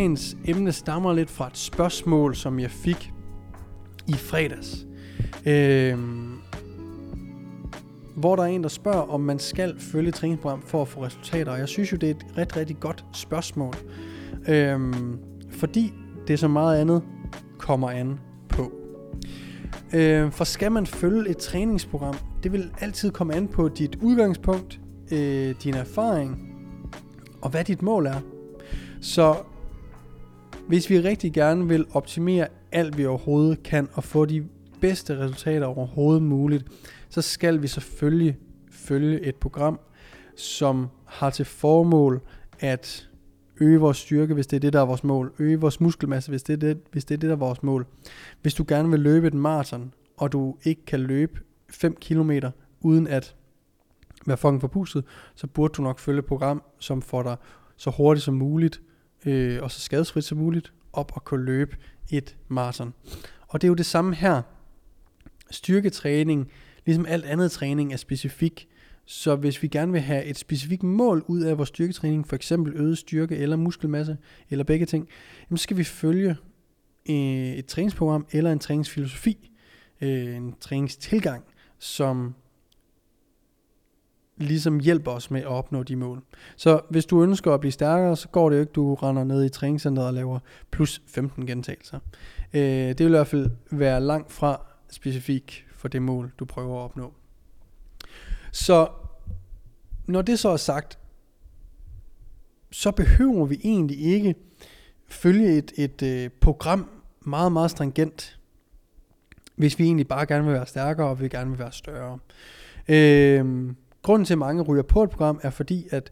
Dagens emne stammer lidt fra et spørgsmål, som jeg fik i fredags. Øhm, hvor der er en, der spørger, om man skal følge et træningsprogram for at få resultater. Og jeg synes jo, det er et rigtig, rigtig godt spørgsmål. Øhm, fordi det så meget andet kommer an på. Øhm, for skal man følge et træningsprogram, det vil altid komme an på dit udgangspunkt, øh, din erfaring og hvad dit mål er. Så hvis vi rigtig gerne vil optimere alt vi overhovedet kan og få de bedste resultater overhovedet muligt, så skal vi selvfølgelig følge et program, som har til formål at øge vores styrke, hvis det er det, der er vores mål. Øge vores muskelmasse, hvis det er det, hvis det, er det der er vores mål. Hvis du gerne vil løbe et maraton, og du ikke kan løbe 5 km uden at være fucking forpustet, så burde du nok følge et program, som får dig så hurtigt som muligt, øh, og så skadesfrit som muligt, op og kunne løbe et maraton. Og det er jo det samme her. Styrketræning, ligesom alt andet træning, er specifik. Så hvis vi gerne vil have et specifikt mål ud af vores styrketræning, for eksempel øget styrke eller muskelmasse, eller begge ting, jamen så skal vi følge øh, et træningsprogram eller en træningsfilosofi, øh, en træningstilgang, som ligesom hjælper os med at opnå de mål. Så hvis du ønsker at blive stærkere, så går det jo ikke, du render ned i træningscenteret og laver plus 15 gentagelser. Øh, det vil i hvert fald være langt fra specifik for det mål, du prøver at opnå. Så når det så er sagt, så behøver vi egentlig ikke følge et, et øh, program meget, meget stringent, hvis vi egentlig bare gerne vil være stærkere og vi gerne vil være større. Øh, grunden til, at mange ryger på et program, er fordi, at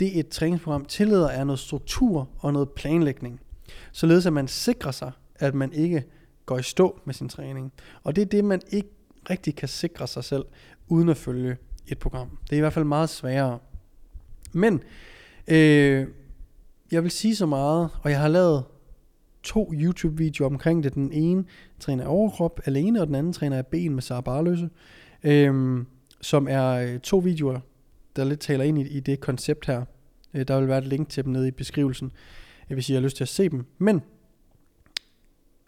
det et træningsprogram tillader er noget struktur og noget planlægning. Således at man sikrer sig, at man ikke går i stå med sin træning. Og det er det, man ikke rigtig kan sikre sig selv, uden at følge et program. Det er i hvert fald meget sværere. Men øh, jeg vil sige så meget, og jeg har lavet to YouTube-videoer omkring det. Den ene træner overkrop alene, og den anden træner af ben med Sara Barløse. Øh, som er øh, to videoer, der lidt taler ind i, i det koncept her. Øh, der vil være et link til dem nede i beskrivelsen, øh, hvis I har lyst til at se dem. Men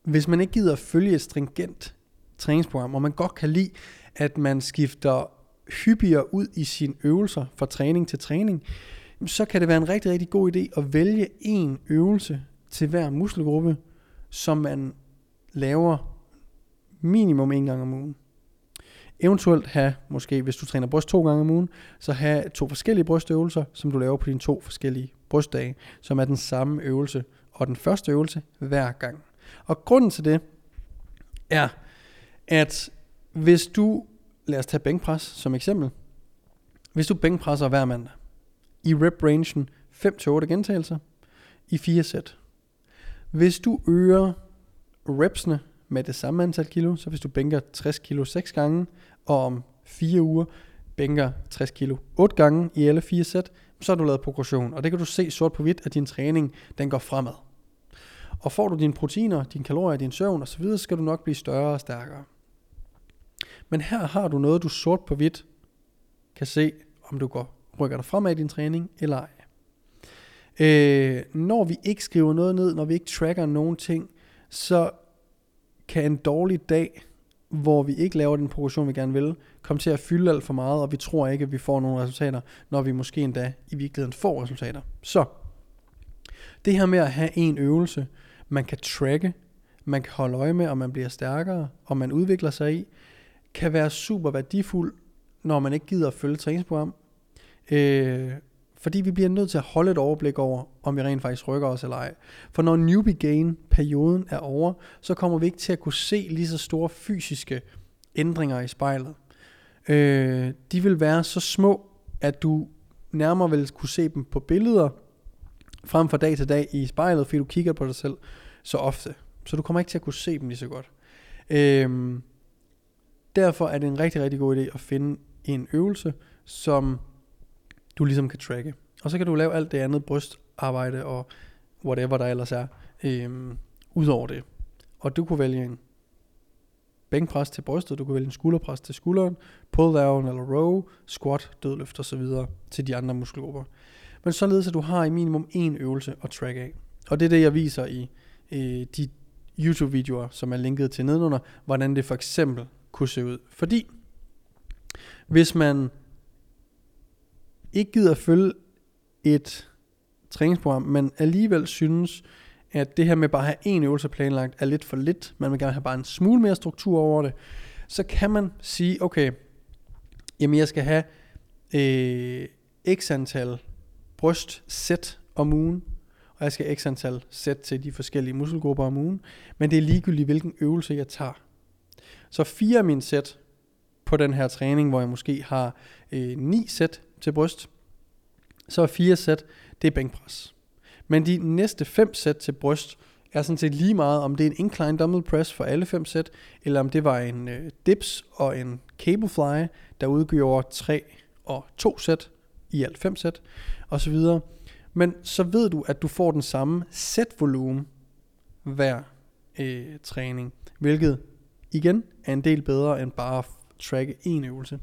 hvis man ikke gider at følge et stringent træningsprogram, og man godt kan lide, at man skifter hyppigere ud i sine øvelser fra træning til træning, så kan det være en rigtig, rigtig god idé at vælge en øvelse til hver muskelgruppe, som man laver minimum en gang om ugen. Eventuelt have, måske hvis du træner bryst to gange om ugen, så have to forskellige brystøvelser, som du laver på dine to forskellige brystdage, som er den samme øvelse, og den første øvelse hver gang. Og grunden til det er, at hvis du, lad os tage bænkpres som eksempel, hvis du bænkpresser hver mandag, i rep-rangen 5-8 gentagelser, i 4 sæt. Hvis du øger repsene med det samme antal kilo, så hvis du bænker 60 kilo 6 gange, og om 4 uger bænker 60 kilo 8 gange i alle fire sæt, så har du lavet progression. Og det kan du se sort på hvidt, at din træning den går fremad. Og får du dine proteiner, dine kalorier, din søvn osv., så skal du nok blive større og stærkere. Men her har du noget, du sort på hvidt kan se, om du går, rykker dig fremad i din træning eller ej. Øh, når vi ikke skriver noget ned, når vi ikke tracker nogen ting, så kan en dårlig dag, hvor vi ikke laver den progression, vi gerne vil, komme til at fylde alt for meget, og vi tror ikke, at vi får nogle resultater, når vi måske endda i virkeligheden får resultater. Så, det her med at have en øvelse, man kan tracke, man kan holde øje med, og man bliver stærkere, og man udvikler sig i, kan være super værdifuld, når man ikke gider at følge træningsprogram. Øh, fordi vi bliver nødt til at holde et overblik over, om vi rent faktisk rykker os eller ej. For når newbie gain perioden er over, så kommer vi ikke til at kunne se lige så store fysiske ændringer i spejlet. Øh, de vil være så små, at du nærmere vil kunne se dem på billeder, frem for dag til dag i spejlet, fordi du kigger på dig selv så ofte. Så du kommer ikke til at kunne se dem lige så godt. Øh, derfor er det en rigtig, rigtig god idé at finde en øvelse, som du ligesom kan tracke. Og så kan du lave alt det andet brystarbejde og whatever der ellers er, øhm, ud over det. Og du kunne vælge en bænkpres til brystet, du kan vælge en skulderpres til skulderen, pull down eller row, squat, dødløft og så videre til de andre muskelgrupper. Men således at du har i minimum en øvelse at track af. Og det er det jeg viser i øh, de YouTube-videoer, som er linket til nedenunder, hvordan det for eksempel kunne se ud. Fordi hvis man ikke gider at følge et træningsprogram, men alligevel synes, at det her med bare at have en øvelse planlagt er lidt for lidt, man vil gerne have bare en smule mere struktur over det, så kan man sige, okay, jamen jeg skal have øh, x antal bryst sæt om ugen, og jeg skal x antal sæt til de forskellige muskelgrupper om ugen, men det er ligegyldigt, hvilken øvelse jeg tager. Så fire af mine sæt på den her træning, hvor jeg måske har øh, ni sæt til bryst, så er fire sæt, det er bænkpres. Men de næste fem sæt til bryst er sådan set lige meget, om det er en incline dumbbell press for alle fem sæt, eller om det var en øh, dips og en cable fly, der udgjorde tre og to sæt, i alt fem sæt, og så videre. Men så ved du, at du får den samme sætvolumen hver øh, træning, hvilket igen er en del bedre end bare at tracke en øvelse.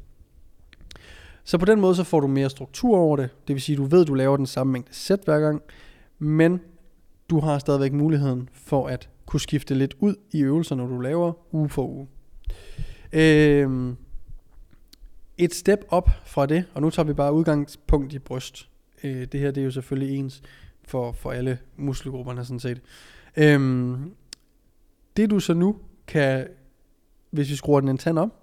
Så på den måde så får du mere struktur over det. Det vil sige, du ved, du laver den samme mængde sæt hver gang, men du har stadigvæk muligheden for at kunne skifte lidt ud i øvelser, når du laver uge for uge. Øhm, et step op fra det, og nu tager vi bare udgangspunkt i bryst. Øh, det her det er jo selvfølgelig ens for, for alle muskelgrupperne sådan set. Øhm, det du så nu kan, hvis vi skruer den en tand op,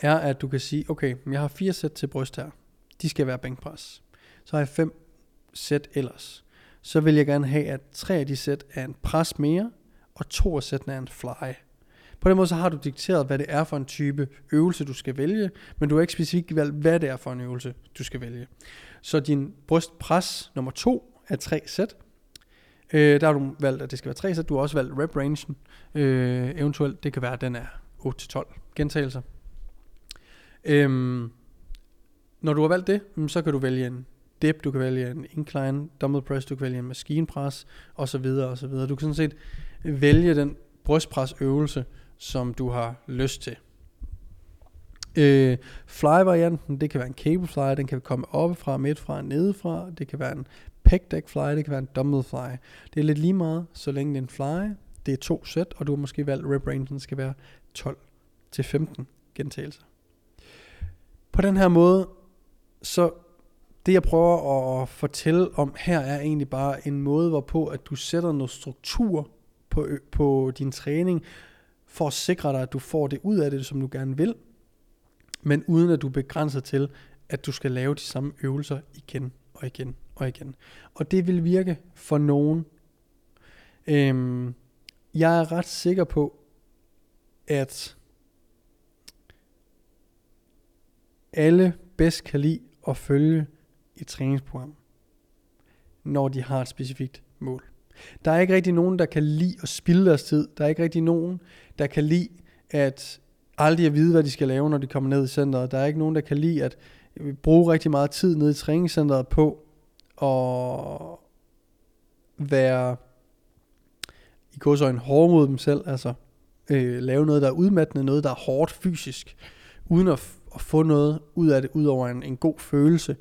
er, at du kan sige, okay, jeg har fire sæt til bryst her. De skal være bænkpres. Så har jeg fem sæt ellers. Så vil jeg gerne have, at tre af de sæt er en pres mere, og to af sættene er en fly. På den måde så har du dikteret, hvad det er for en type øvelse, du skal vælge, men du har ikke specifikt valgt, hvad det er for en øvelse, du skal vælge. Så din brystpres nummer to er tre sæt. Øh, der har du valgt, at det skal være tre sæt. Du har også valgt rep rangen. Øh, eventuelt, det kan være, at den er 8-12 gentagelser. Øhm, når du har valgt det, mm, så kan du vælge en dip, du kan vælge en incline dumbbell press, du kan vælge en maskinpres, og så videre, og så videre. Du kan sådan set vælge den brystpresøvelse, som du har lyst til. Øh, fly-varianten, det kan være en cable fly, den kan komme oppefra, midtfra, nedefra, det kan være en pec deck fly, det kan være en dumbbell fly. Det er lidt lige meget, så længe det er en fly, det er to sæt, og du har måske valgt rep range, skal være 12 til 15 gentagelser. På den her måde, så det jeg prøver at fortælle om her er egentlig bare en måde, hvorpå at du sætter noget struktur på, på din træning, for at sikre dig, at du får det ud af det, som du gerne vil, men uden at du begrænser til, at du skal lave de samme øvelser igen og igen og igen. Og det vil virke for nogen. Øhm, jeg er ret sikker på, at alle bedst kan lide at følge et træningsprogram, når de har et specifikt mål. Der er ikke rigtig nogen, der kan lide at spilde deres tid. Der er ikke rigtig nogen, der kan lide at aldrig at vide, hvad de skal lave, når de kommer ned i centret. Der er ikke nogen, der kan lide at bruge rigtig meget tid nede i træningscenteret på at være i en hård mod dem selv, altså øh, lave noget, der er udmattende, noget, der er hårdt fysisk, uden at at få noget ud af det, ud over en, en god følelse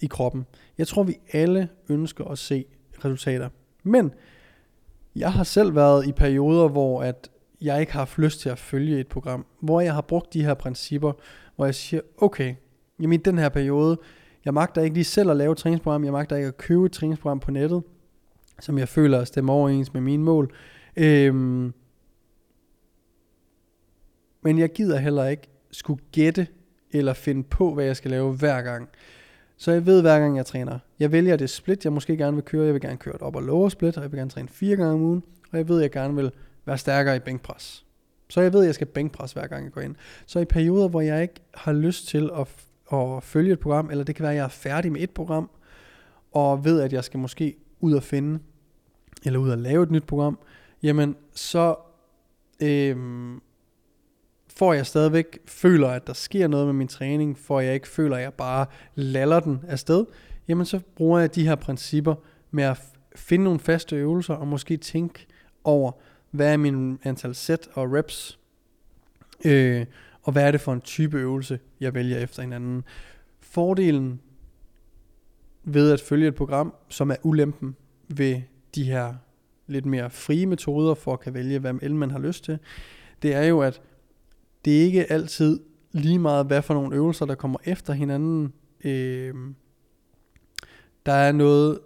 i kroppen. Jeg tror, vi alle ønsker at se resultater. Men jeg har selv været i perioder, hvor at jeg ikke har haft lyst til at følge et program, hvor jeg har brugt de her principper, hvor jeg siger, okay, jamen i den her periode, jeg magter ikke lige selv at lave et træningsprogram, jeg magter ikke at købe et træningsprogram på nettet, som jeg føler stemmer overens med mine mål. Øhm, men jeg gider heller ikke skulle gætte eller finde på, hvad jeg skal lave hver gang. Så jeg ved hver gang jeg træner, jeg vælger det split, jeg måske gerne vil køre. Jeg vil gerne køre et op- og lower split, og jeg vil gerne træne fire gange om ugen. Og jeg ved, at jeg gerne vil være stærkere i bænkpres. Så jeg ved, at jeg skal bænkpres hver gang jeg går ind. Så i perioder, hvor jeg ikke har lyst til at, at følge et program, eller det kan være, at jeg er færdig med et program, og ved, at jeg skal måske ud og finde, eller ud og lave et nyt program, jamen så øhm, får jeg stadigvæk føler, at der sker noget med min træning, for jeg ikke føler, at jeg bare laller den afsted, jamen så bruger jeg de her principper med at finde nogle faste øvelser, og måske tænke over, hvad er min antal sæt og reps, øh, og hvad er det for en type øvelse, jeg vælger efter hinanden. Fordelen ved at følge et program, som er ulempen ved de her lidt mere frie metoder for at kan vælge, hvad el man har lyst til, det er jo, at det er ikke altid lige meget, hvad for nogle øvelser, der kommer efter hinanden. Øh, der er noget,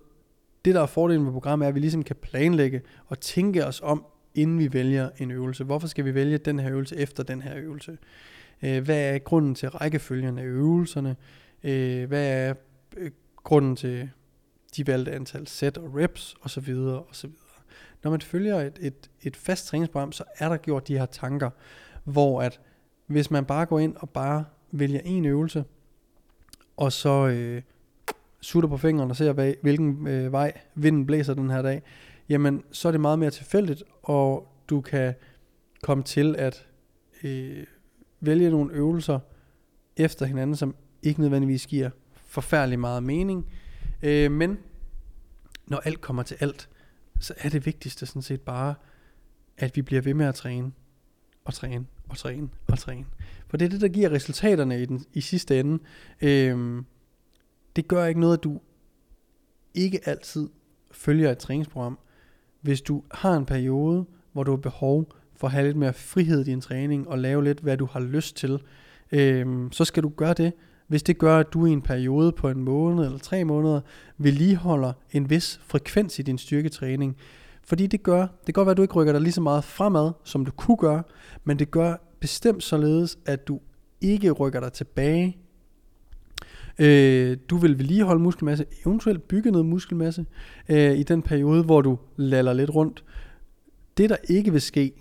det der er fordelen med programmet, er, at vi ligesom kan planlægge og tænke os om, inden vi vælger en øvelse. Hvorfor skal vi vælge den her øvelse efter den her øvelse? Øh, hvad er grunden til rækkefølgen af øvelserne? Øh, hvad er øh, grunden til de valgte antal sæt og reps osv. osv. Når man følger et, et, et fast træningsprogram, så er der gjort de her tanker, hvor at hvis man bare går ind og bare vælger en øvelse, og så øh, sutter på fingrene og ser, hvad, hvilken øh, vej vinden blæser den her dag, jamen så er det meget mere tilfældigt, og du kan komme til at øh, vælge nogle øvelser efter hinanden, som ikke nødvendigvis giver forfærdelig meget mening. Øh, men når alt kommer til alt, så er det vigtigste sådan set bare, at vi bliver ved med at træne, og træne, og træne, og træne. For det er det, der giver resultaterne i, den, i sidste ende. Øhm, det gør ikke noget, at du ikke altid følger et træningsprogram. Hvis du har en periode, hvor du har behov for at have lidt mere frihed i din træning, og lave lidt, hvad du har lyst til, øhm, så skal du gøre det. Hvis det gør, at du i en periode på en måned eller tre måneder vedligeholder en vis frekvens i din styrketræning, fordi det gør, det kan godt være, at du ikke rykker dig lige så meget fremad, som du kunne gøre, men det gør bestemt således, at du ikke rykker dig tilbage. Øh, du vil vedligeholde muskelmasse, eventuelt bygge noget muskelmasse øh, i den periode, hvor du laller lidt rundt. Det der ikke vil ske,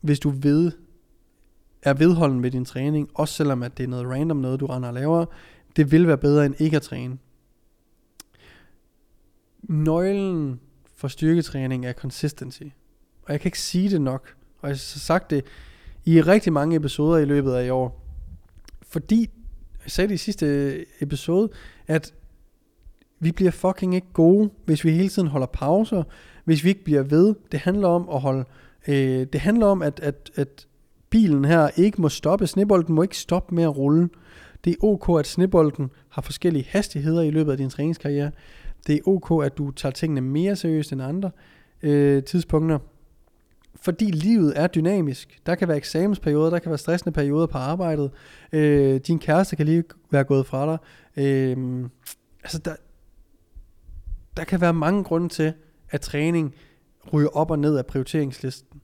hvis du ved, er vedholden med din træning, også selvom at det er noget random noget, du render og laver, det vil være bedre end ikke at træne. Nøglen for styrketræning er consistency. Og jeg kan ikke sige det nok. Og jeg har sagt det i rigtig mange episoder i løbet af i år. Fordi, jeg sagde det i sidste episode, at vi bliver fucking ikke gode, hvis vi hele tiden holder pauser, hvis vi ikke bliver ved. Det handler om at holde, øh, det handler om, at, at, at bilen her ikke må stoppe. Snebolden må ikke stoppe med at rulle. Det er ok, at snebolden har forskellige hastigheder i løbet af din træningskarriere. Det er ok, at du tager tingene mere seriøst end andre øh, tidspunkter. Fordi livet er dynamisk. Der kan være eksamensperioder, der kan være stressende perioder på arbejdet. Øh, din kæreste kan lige være gået fra dig. Øh, altså, der, der kan være mange grunde til, at træning ryger op og ned af prioriteringslisten.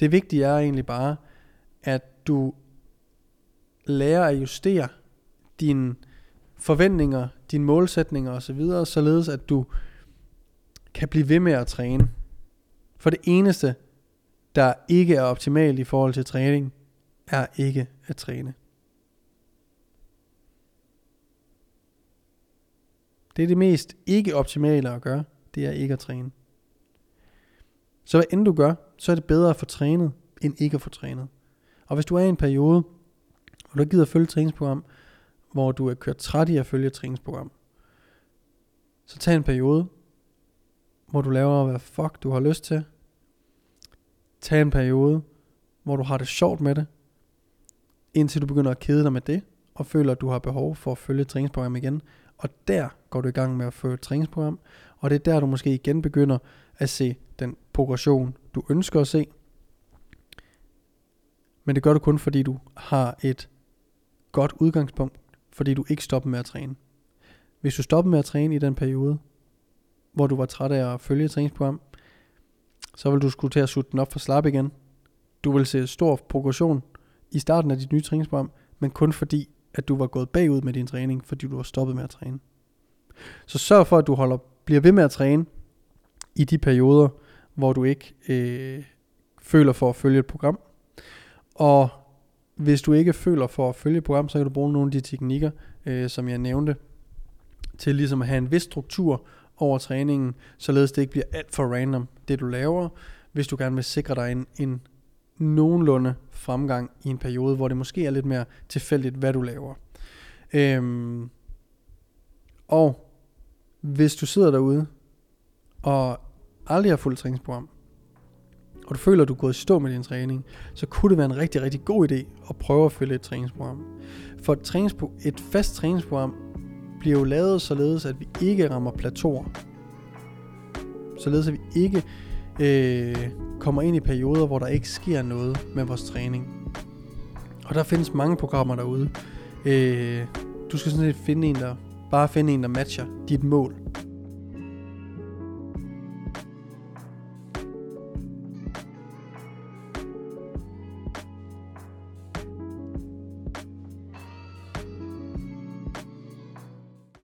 Det vigtige er egentlig bare, at du lærer at justere din forventninger, dine målsætninger osv., således at du kan blive ved med at træne. For det eneste, der ikke er optimalt i forhold til træning, er ikke at træne. Det er det mest ikke optimale at gøre, det er ikke at træne. Så hvad end du gør, så er det bedre at få trænet, end ikke at få trænet. Og hvis du er i en periode, hvor du ikke gider at følge et træningsprogram, hvor du er kørt træt i at følge et træningsprogram, så tag en periode, hvor du laver, hvad fuck du har lyst til. Tag en periode, hvor du har det sjovt med det, indtil du begynder at kede dig med det, og føler, at du har behov for at følge et træningsprogram igen. Og der går du i gang med at følge et træningsprogram, og det er der, du måske igen begynder at se den progression, du ønsker at se. Men det gør du kun, fordi du har et godt udgangspunkt, fordi du ikke stopper med at træne. Hvis du stopper med at træne i den periode, hvor du var træt af at følge et træningsprogram, så vil du skulle til at sutte den op for slap igen. Du vil se stor progression i starten af dit nye træningsprogram, men kun fordi at du var gået bagud med din træning, fordi du var stoppet med at træne. Så sørg for, at du holder, bliver ved med at træne i de perioder, hvor du ikke øh, føler for at følge et program. Og hvis du ikke føler for at følge et program, så kan du bruge nogle af de teknikker, øh, som jeg nævnte, til ligesom at have en vis struktur over træningen, således det ikke bliver alt for random, det du laver, hvis du gerne vil sikre dig en, en nogenlunde fremgang i en periode, hvor det måske er lidt mere tilfældigt, hvad du laver. Øhm, og hvis du sidder derude og aldrig har fuldt træningsprogram, og du føler, at du er gået i stå med din træning, så kunne det være en rigtig, rigtig god idé at prøve at følge et træningsprogram. For et, træningspro- et fast træningsprogram bliver jo lavet således, at vi ikke rammer plateauer. Således at vi ikke øh, kommer ind i perioder, hvor der ikke sker noget med vores træning. Og der findes mange programmer derude. Øh, du skal sådan set finde en, der bare finde en, der matcher dit mål.